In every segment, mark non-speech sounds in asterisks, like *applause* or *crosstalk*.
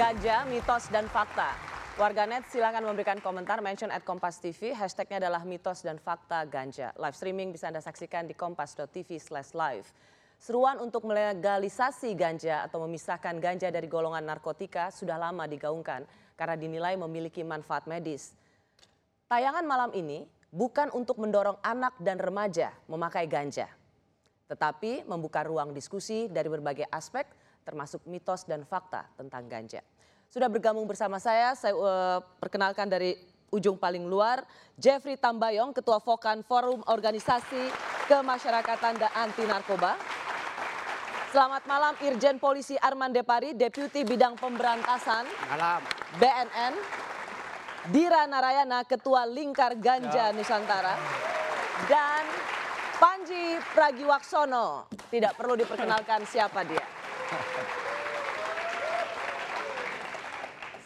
Ganja, mitos, dan fakta. Warganet silakan memberikan komentar mention at Kompas TV. Hashtagnya adalah mitos dan fakta ganja. Live streaming bisa Anda saksikan di kompas.tv slash live. Seruan untuk melegalisasi ganja atau memisahkan ganja dari golongan narkotika sudah lama digaungkan karena dinilai memiliki manfaat medis. Tayangan malam ini bukan untuk mendorong anak dan remaja memakai ganja, tetapi membuka ruang diskusi dari berbagai aspek termasuk mitos dan fakta tentang ganja. Sudah bergabung bersama saya, saya uh, perkenalkan dari ujung paling luar, Jeffrey Tambayong, Ketua Vokan Forum Organisasi Kemasyarakatan dan Anti Narkoba. Selamat malam Irjen Polisi Arman Depari, Deputi Bidang Pemberantasan Malam. BNN. Dira Narayana, Ketua Lingkar Ganja Nusantara. Dan Panji Pragiwaksono, tidak perlu diperkenalkan siapa dia.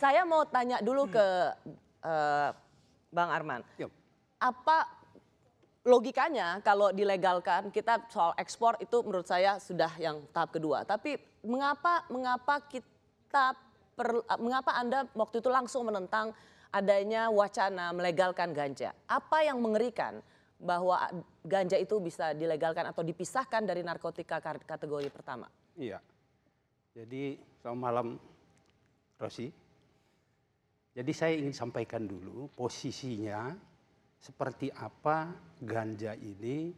Saya mau tanya dulu ke uh, Bang Arman. Yuk. Apa logikanya kalau dilegalkan kita soal ekspor itu menurut saya sudah yang tahap kedua. Tapi mengapa mengapa kita per, mengapa Anda waktu itu langsung menentang adanya wacana melegalkan ganja? Apa yang mengerikan bahwa ganja itu bisa dilegalkan atau dipisahkan dari narkotika kategori pertama? Iya. Jadi selamat malam Rosi. Jadi saya ingin sampaikan dulu posisinya seperti apa ganja ini.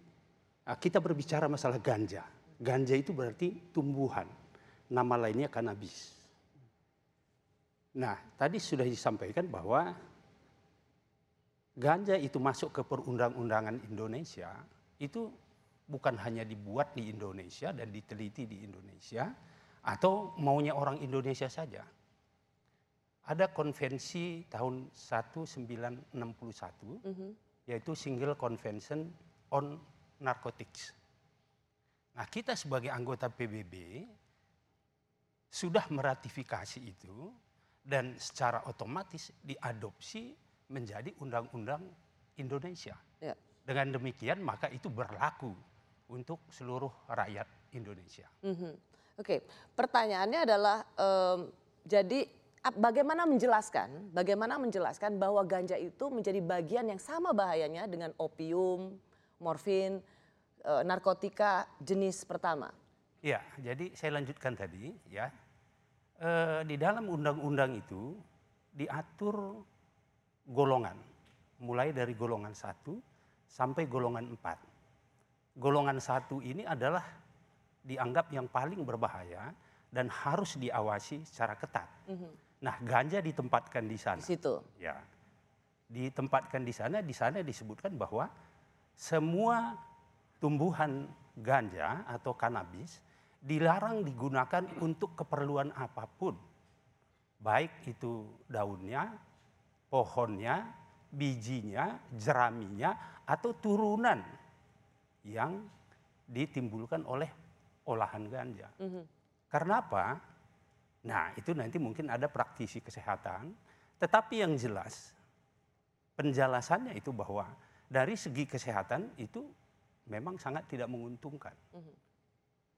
Nah, kita berbicara masalah ganja. Ganja itu berarti tumbuhan. Nama lainnya kanabis. Nah, tadi sudah disampaikan bahwa ganja itu masuk ke perundang-undangan Indonesia itu bukan hanya dibuat di Indonesia dan diteliti di Indonesia atau maunya orang Indonesia saja ada konvensi tahun 1961 mm -hmm. yaitu Single Convention on Narcotics. Nah, kita sebagai anggota PBB sudah meratifikasi itu dan secara otomatis diadopsi menjadi undang-undang Indonesia. Ya. Dengan demikian maka itu berlaku untuk seluruh rakyat Indonesia. Mm -hmm. Oke, pertanyaannya adalah um, jadi bagaimana menjelaskan, bagaimana menjelaskan bahwa ganja itu menjadi bagian yang sama bahayanya dengan opium, morfin, e, narkotika jenis pertama. Ya, jadi saya lanjutkan tadi ya. E, di dalam undang-undang itu diatur golongan, mulai dari golongan satu sampai golongan empat. Golongan satu ini adalah dianggap yang paling berbahaya dan harus diawasi secara ketat. Mm -hmm Nah, ganja ditempatkan di sana. Di situ. Ya. Ditempatkan di sana, di sana disebutkan bahwa semua tumbuhan ganja atau kanabis dilarang digunakan untuk keperluan apa pun. Baik itu daunnya, pohonnya, bijinya, jeraminya, atau turunan yang ditimbulkan oleh olahan ganja. Mm -hmm. Karena apa? Nah, itu nanti mungkin ada praktisi kesehatan, tetapi yang jelas penjelasannya itu bahwa dari segi kesehatan itu memang sangat tidak menguntungkan. Mm -hmm.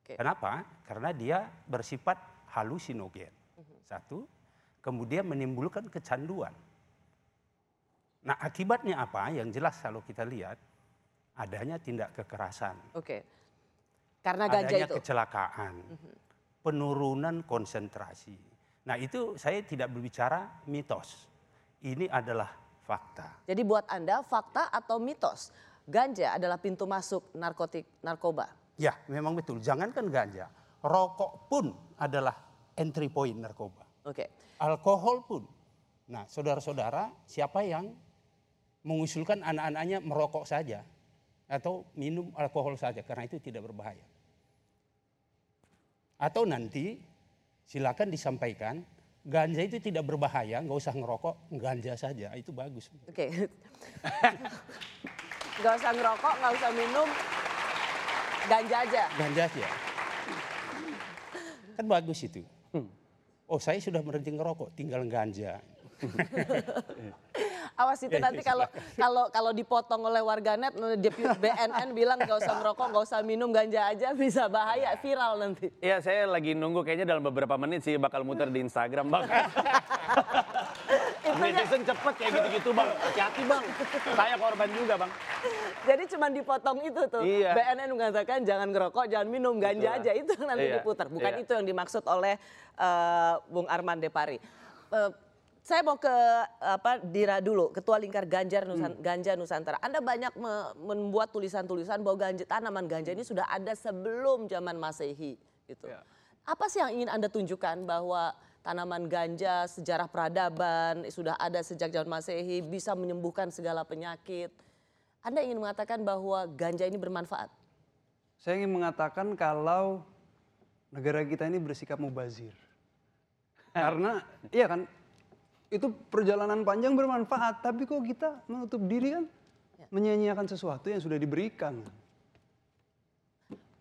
okay. Kenapa? Karena dia bersifat halusinogen. Mm -hmm. Satu, kemudian menimbulkan kecanduan. Nah, akibatnya apa? Yang jelas kalau kita lihat adanya tindak kekerasan. Oke. Okay. Karena ganja adanya itu. kecelakaan. Mm -hmm penurunan konsentrasi. Nah itu saya tidak berbicara mitos. Ini adalah fakta. Jadi buat Anda fakta atau mitos? Ganja adalah pintu masuk narkotik narkoba. Ya memang betul. Jangankan ganja. Rokok pun adalah entry point narkoba. Oke. Okay. Alkohol pun. Nah saudara-saudara siapa yang mengusulkan anak-anaknya merokok saja atau minum alkohol saja karena itu tidak berbahaya. Atau nanti silakan disampaikan ganja itu tidak berbahaya, nggak usah ngerokok, ganja saja itu bagus. Oke, okay. *laughs* nggak usah ngerokok, nggak usah minum, ganja aja. Ganja aja. Kan bagus itu. Oh saya sudah berhenti ngerokok, tinggal ganja. *laughs* Awas itu Ya, nanti ya, kalau *laughs* kalau kalau dipotong oleh warganet BNN bilang nggak usah ngerokok, nggak usah minum ganja aja bisa bahaya viral nanti. Iya, saya lagi nunggu kayaknya dalam beberapa menit sih bakal muter di Instagram, Bang. *laughs* Netizen cepet kayak gitu-gitu, Bang. Hati-hati, Bang. Saya korban juga, Bang. Jadi cuma dipotong itu tuh. Iya. BNN mengatakan jangan ngerokok, jangan minum ganja Betul. aja itu nanti Iya, diputar. Bukan iya. itu yang dimaksud oleh eh, Bung Arman Depari. Eh, saya mau ke apa Dira dulu, Ketua Lingkar Ganjar Nusan, Hmm. Ganja Nusantara. Anda banyak me- membuat tulisan-tulisan bahwa ganja, tanaman ganja ini sudah ada sebelum zaman Masehi gitu. Ya. Apa sih yang ingin Anda tunjukkan bahwa tanaman ganja sejarah peradaban sudah ada sejak zaman Masehi bisa menyembuhkan segala penyakit. Anda ingin mengatakan bahwa ganja ini bermanfaat? Saya ingin mengatakan kalau negara kita ini bersikap mubazir. *laughs* Karena iya kan itu perjalanan panjang bermanfaat, tapi kok kita menutup diri kan menyia-nyiakan sesuatu yang sudah diberikan.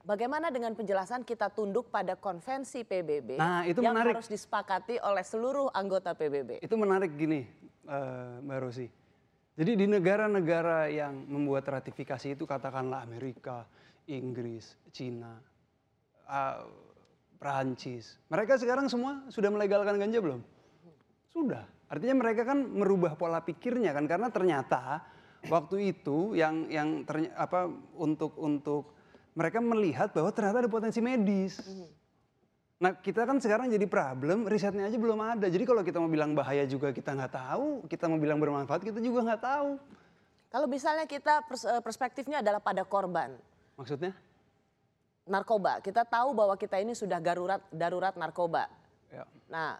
Bagaimana dengan penjelasan kita tunduk pada konvensi PBB Nah, itu yang menarik. harus disepakati oleh seluruh anggota PBB? Itu menarik gini, eh, Mbak Rosi. Jadi di negara-negara yang membuat ratifikasi itu katakanlah Amerika, Inggris, Cina, eh, Perancis. Mereka sekarang semua sudah melegalkan ganja belum? Sudah. Artinya mereka kan merubah pola pikirnya kan karena ternyata waktu itu yang yang terny- apa untuk untuk mereka melihat bahwa ternyata ada potensi medis. Nah kita kan sekarang jadi problem, risetnya aja belum ada. Jadi kalau kita mau bilang bahaya juga kita nggak tahu, kita mau bilang bermanfaat kita juga nggak tahu. Kalau misalnya kita eh, perspektifnya adalah pada korban Maksudnya? narkoba, kita tahu bahwa kita ini sudah darurat darurat narkoba. Ya. Nah,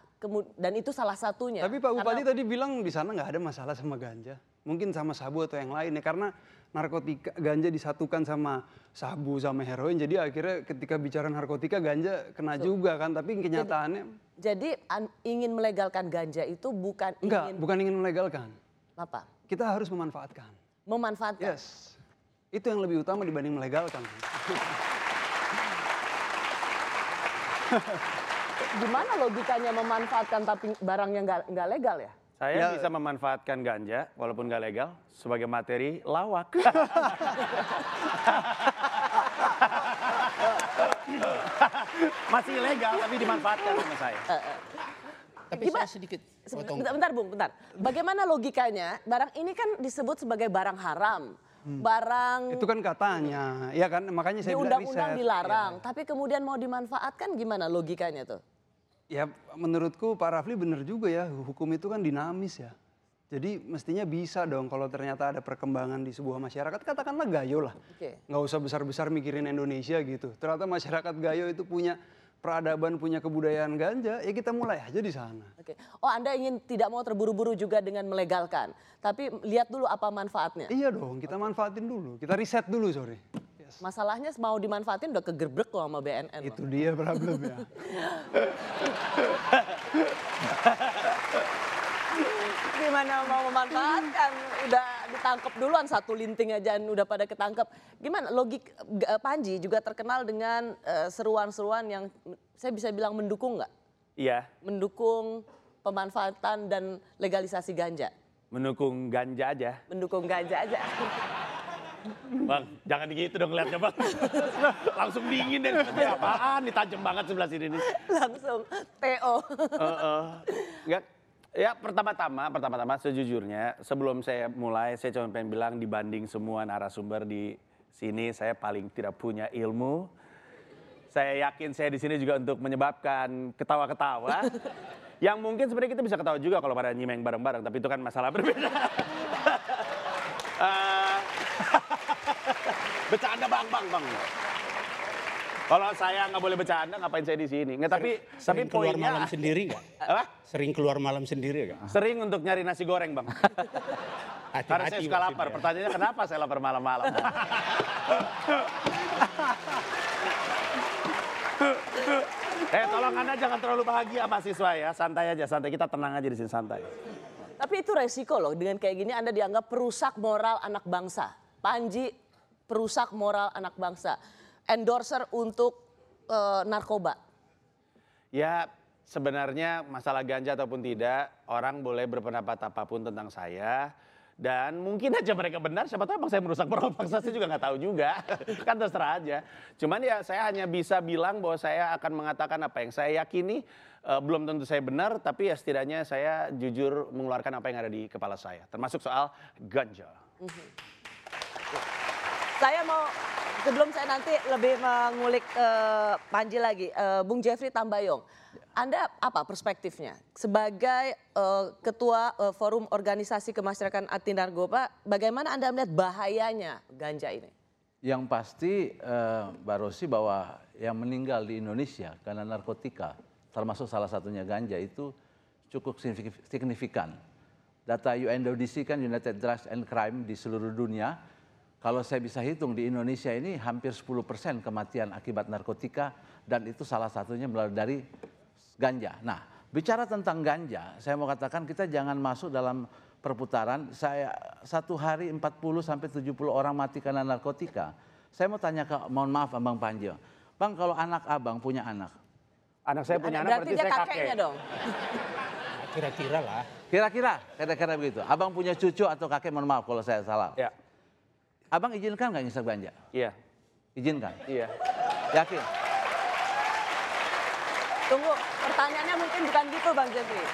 dan itu salah satunya. Tapi Pak Bupati Karena- tadi bilang di sana nggak ada masalah sama ganja. Mungkin sama sabu atau yang lain ya karena narkotika ganja disatukan sama sabu sama heroin. Jadi akhirnya ketika bicara narkotika ganja kena juga kan. Tapi kenyataannya Jadi an- ingin melegalkan ganja itu bukan enggak, ingin bukan ingin melegalkan. apa? Kita harus memanfaatkan. Memanfaatkan. Yes. Itu yang lebih utama dibanding melegalkan. *laughs* Gimana logikanya memanfaatkan tapi barangnya nggak nggak legal ya? Saya Ya. bisa memanfaatkan ganja, walaupun nggak legal, sebagai materi lawak. *laughs* Masih ilegal, tapi dimanfaatkan sama saya. Tapi Gimana? saya sedikit Se- potong. Bentar, bentar, Bung, bentar. Bagaimana logikanya? Barang ini kan disebut sebagai barang haram. Barang Itu kan katanya, ya kan makanya di saya bilang undang-undang dilarang, tapi kemudian mau dimanfaatkan gimana logikanya tuh? Ya menurutku Pak Rafli benar juga ya, hukum itu kan dinamis ya. Jadi mestinya bisa dong kalau ternyata ada perkembangan di sebuah masyarakat, katakanlah gayo lah. Oke. Nggak usah besar-besar mikirin Indonesia gitu. Ternyata masyarakat gayo itu punya peradaban, punya kebudayaan ganja, ya kita mulai aja di sana. Oke. Oh, Anda ingin tidak mau terburu-buru juga dengan melegalkan, tapi lihat dulu apa manfaatnya. Iya dong, kita manfaatin dulu, kita riset dulu sorry. Yes. Masalahnya mau dimanfaatin udah kegerbrek loh sama BNN. loh. Itu dia problemnya. Gimana mau memanfaatkan? Udah ditangkap duluan satu linting aja udah pada ketangkep. Gimana logik eh, Panji juga terkenal dengan eh, seruan-seruan yang saya bisa bilang mendukung nggak? Iya, Mendukung pemanfaatan dan legalisasi ganja. mendukung ganja aja. Mendukung ganja aja. *laughs* Bang, jangan gitu dong lihatnya bang. *laughs* Langsung dingin deh. Ini apaan? Tajam banget sebelah sini nih. Langsung TO. Heeh. Nggak, ya pertama-tama, pertama-tama sejujurnya sebelum saya mulai saya cuma pengen bilang dibanding semua narasumber di sini saya paling tidak punya ilmu. Saya yakin saya di sini juga untuk menyebabkan ketawa-ketawa. *laughs* Yang mungkin sebenarnya kita bisa ketawa juga kalau pada nyimeng bareng-bareng, tapi itu kan masalah berbeda. Eh, *laughs* bercanda bang, bang, bang. Kalau saya nggak boleh bercanda, ngapain saya di sini? Nggak, tapi tapi Sering keluar poinnya malam sendiri nggak? apa? Sering keluar malam sendiri nggak? Sering untuk nyari nasi goreng bang. Hati-hati Karena saya suka lapar. Pertanyaannya kenapa saya lapar malam-malam? eh tolong anda jangan terlalu bahagia mahasiswa ya. Santai aja, santai. Kita tenang aja di sini santai. Tapi itu resiko loh dengan kayak gini Anda dianggap perusak moral anak bangsa. Panji perusak moral anak bangsa. Endorser untuk eh, narkoba. Ya sebenarnya masalah ganja ataupun tidak, orang boleh berpendapat apa pun tentang saya. Dan mungkin aja mereka benar, siapa tahu emang saya merusak program paksa, saya juga nggak tahu juga. *laughs* kan terserah aja. Cuman ya saya hanya bisa bilang bahwa saya akan mengatakan apa yang saya yakini. Eh, belum tentu saya benar, tapi ya setidaknya saya jujur mengeluarkan apa yang ada di kepala saya. Termasuk soal ganja. Saya mau sebelum saya nanti lebih mengulik eh, Panji lagi, eh, Bung Jeffrey Tambayong, Anda apa perspektifnya sebagai eh, ketua eh, forum organisasi kemasyarakatan anti narkoba, bagaimana Anda melihat bahayanya ganja ini? Yang pasti eh, Mbak Rosi bahwa yang meninggal di Indonesia karena narkotika, termasuk salah satunya ganja itu cukup signifik- signifikan. Data UNODC kan United Drugs and Crime di seluruh dunia, kalau saya bisa hitung di Indonesia ini hampir 10% kematian akibat narkotika dan itu salah satunya melalui dari ganja. Nah, bicara tentang ganja, saya mau katakan kita jangan masuk dalam perputaran. Saya satu hari 40 sampai 70 orang mati karena narkotika. Saya mau tanya ke, mohon maaf Abang Panji, Bang kalau anak abang punya anak, Anak saya punya anak Berarti berarti dia saya kakeknya kakek. dong. Kira-kira lah. kira-kira, kira-kira begitu. Abang punya cucu atau kakek, mohon maaf kalau saya salah. Ya, Abang izinkan nggak ngisap ganja? iya, Izinkan? iya. Yakin? Tunggu, pertanyaannya mungkin bukan gitu Bang Jeffrey.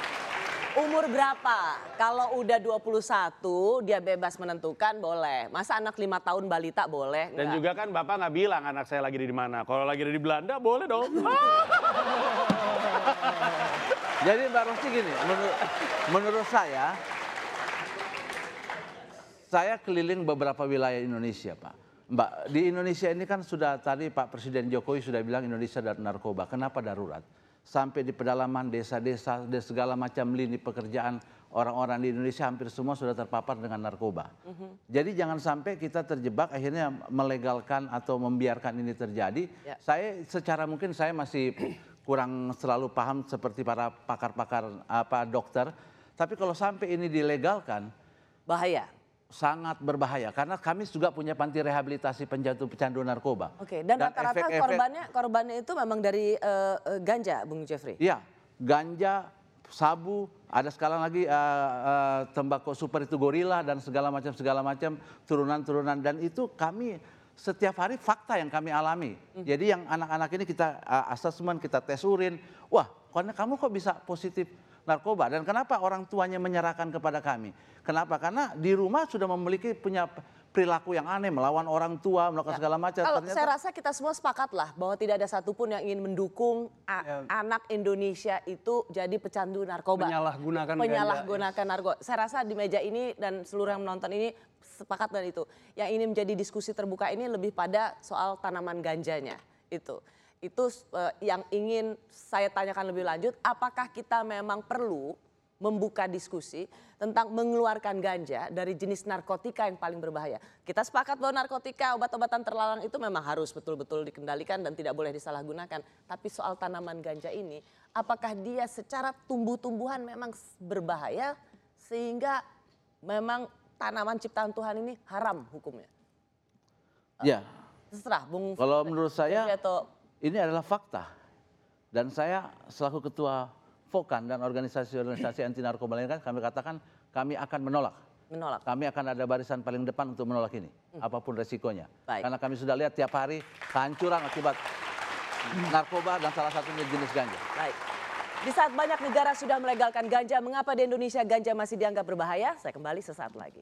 Umur berapa? Kalau udah 21 dia bebas menentukan boleh. Masa anak lima tahun balita boleh? Dan Enggak. juga kan Bapak nggak bilang anak saya lagi di mana. Kalau lagi di Belanda boleh dong. *laughs* Jadi Mbak Rosti gini, menurut, menurut saya, saya keliling beberapa wilayah Indonesia Pak. Mbak, di Indonesia ini kan sudah tadi Pak Presiden Jokowi sudah bilang Indonesia dan narkoba. Kenapa darurat? Sampai di pedalaman desa-desa segala macam lini pekerjaan orang-orang di Indonesia hampir semua sudah terpapar dengan narkoba. Jadi jangan sampai kita terjebak akhirnya melegalkan atau membiarkan ini terjadi. Ya. Saya secara mungkin saya masih *clears throat* kurang selalu paham seperti para pakar-pakar apa dokter. Tapi kalau sampai ini dilegalkan Bahaya. Sangat berbahaya karena kami juga punya panti rehabilitasi penjatuh pecandu narkoba. Oke, dan rata-rata korbannya korbannya itu memang dari eh, ganja, Bung Jeffrey. Iya, ganja, sabu, ada sekarang lagi eh, eh, tembakau super itu gorila dan segala macam segala macam turunan-turunan dan itu kami setiap hari fakta yang kami alami. Jadi yang anak-anak ini kita eh, asesmen, kita tes urin, wah, karena kamu kok bisa positif narkoba dan kenapa orang tuanya menyerahkan kepada kami? Kenapa? Karena di rumah sudah memiliki punya perilaku yang aneh melawan orang tua, melakukan segala macam. Kalau Ternyata- saya rasa kita semua sepakat lah bahwa tidak ada satupun yang ingin mendukung a- Ya. anak Indonesia itu jadi pecandu narkoba. Menyalahgunakan ganja. Penyalahgunakan narkoba. Saya rasa di meja ini dan seluruh yang menonton ini sepakat dengan itu. Yang ini menjadi diskusi terbuka ini lebih pada soal tanaman ganjanya itu. Itu eh, yang ingin saya tanyakan lebih lanjut, apakah kita memang perlu membuka diskusi tentang mengeluarkan ganja dari jenis narkotika yang paling berbahaya. Kita sepakat bahwa narkotika, obat-obatan terlarang itu memang harus betul-betul dikendalikan dan tidak boleh disalahgunakan. Tapi soal tanaman ganja ini, apakah dia secara tumbuh-tumbuhan memang berbahaya sehingga memang tanaman ciptaan Tuhan ini haram hukumnya? ya, Terserah, Bung. Kalau menurut saya- atau ini adalah fakta. Dan saya selaku ketua Fokan dan organisasi-organisasi anti narkoba lainnya kami katakan kami akan menolak. menolak. Kami akan ada barisan paling depan untuk menolak ini, apa pun resikonya. Baik. Karena kami sudah lihat tiap hari kehancuran akibat narkoba dan salah satunya jenis ganja. Baik. Di saat banyak negara sudah melegalkan ganja, mengapa di Indonesia ganja masih dianggap berbahaya? Saya kembali sesaat lagi.